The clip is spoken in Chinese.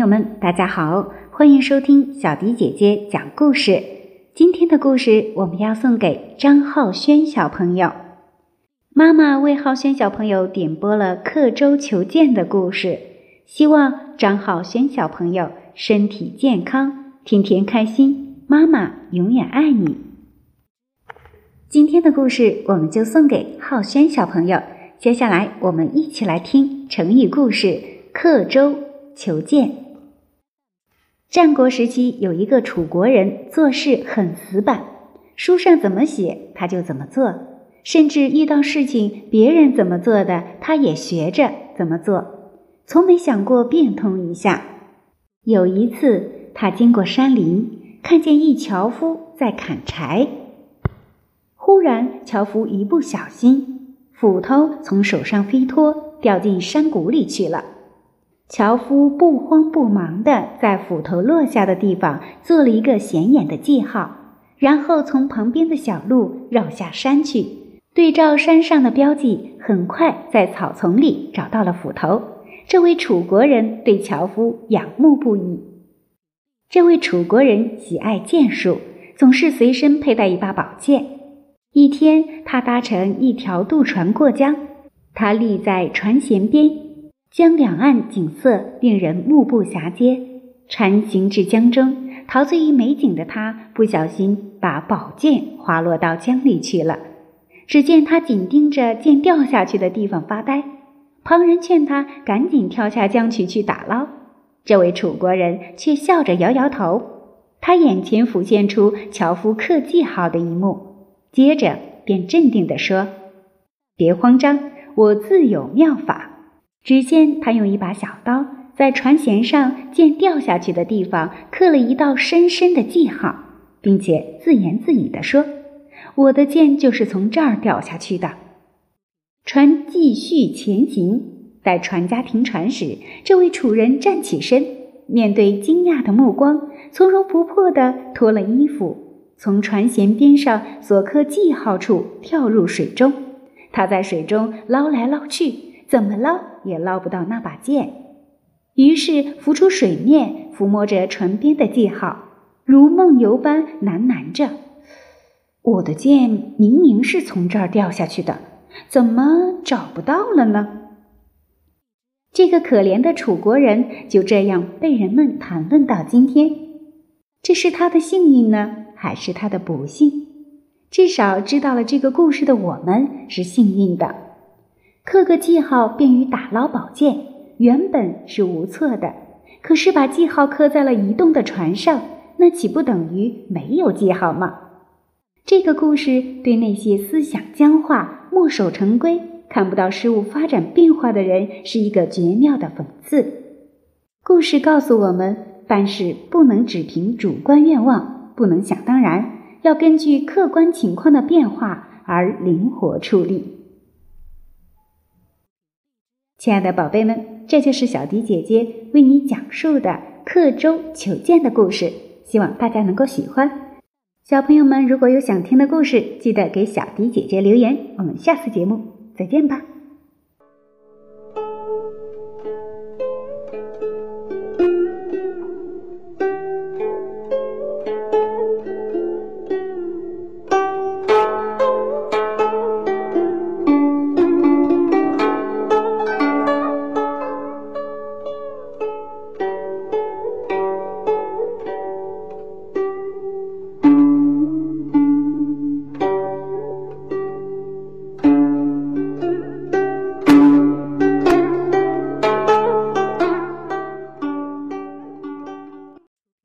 友们，大家好，欢迎收听小迪姐姐讲故事。今天的故事我们要送给张浩轩小朋友。妈妈为浩轩小朋友点播了刻舟求剑的故事，希望张浩轩小朋友身体健康，天天开心。妈妈永远爱你。今天的故事我们就送给浩轩小朋友。接下来我们一起来听成语故事“刻舟求剑”。战国时期有一个楚国人，做事很死板，书上怎么写他就怎么做。甚至遇到事情，别人怎么做的，他也学着怎么做，从没想过变通一下。有一次，他经过山林，看见一樵夫在砍柴。忽然，樵夫一不小心，斧头从手上飞脱，掉进山谷里去了。樵夫不慌不忙地在斧头落下的地方做了一个显眼的记号，然后从旁边的小路绕下山去。对照山上的标记，很快在草丛里找到了斧头。这位楚国人对樵夫仰慕不已。这位楚国人喜爱剑术，总是随身佩戴一把宝剑。一天，他搭乘一条渡船过江，他立在船舷边，江两岸景色令人目不暇接。船行至江中，陶醉于美景的他不小心把宝剑滑落到江里去了。只见他紧盯着剑掉下去的地方发呆，旁人劝他赶紧跳下江去去打捞，这位楚国人却笑着摇摇头。他眼前浮现出樵夫刻记号的一幕，接着便镇定地说：“别慌张，我自有妙法。”只见他用一把小刀在船舷上剑掉下去的地方刻了一道深深的记号，并且自言自语地说。我的剑就是从这儿掉下去的。船继续前行，在船家停船时，这位楚人站起身，面对惊讶的目光，从容不迫地脱了衣服，从船舷边上所刻记号处跳入水中。他在水中捞来捞去，怎么捞也捞不到那把剑，于是浮出水面，抚摸着船边的记号，如梦游般喃喃着。我的剑明明是从这儿掉下去的，怎么找不到了呢？这个可怜的楚国人就这样被人们谈论到今天，这是他的幸运呢，还是他的不幸？至少知道了这个故事的我们是幸运的。刻个记号便于打捞宝剑，原本是无错的。可是把记号刻在了移动的船上，那岂不等于没有记号吗？这个故事对那些思想僵化、墨守成规、看不到事物发展变化的人是一个绝妙的讽刺。故事告诉我们，办事不能只凭主观愿望，不能想当然，要根据客观情况的变化而灵活处理。亲爱的宝贝们，这就是小迪姐姐为你讲述的刻舟求剑的故事，希望大家能够喜欢。小朋友们，如果有想听的故事，记得给小迪姐姐留言。我们下次节目再见吧。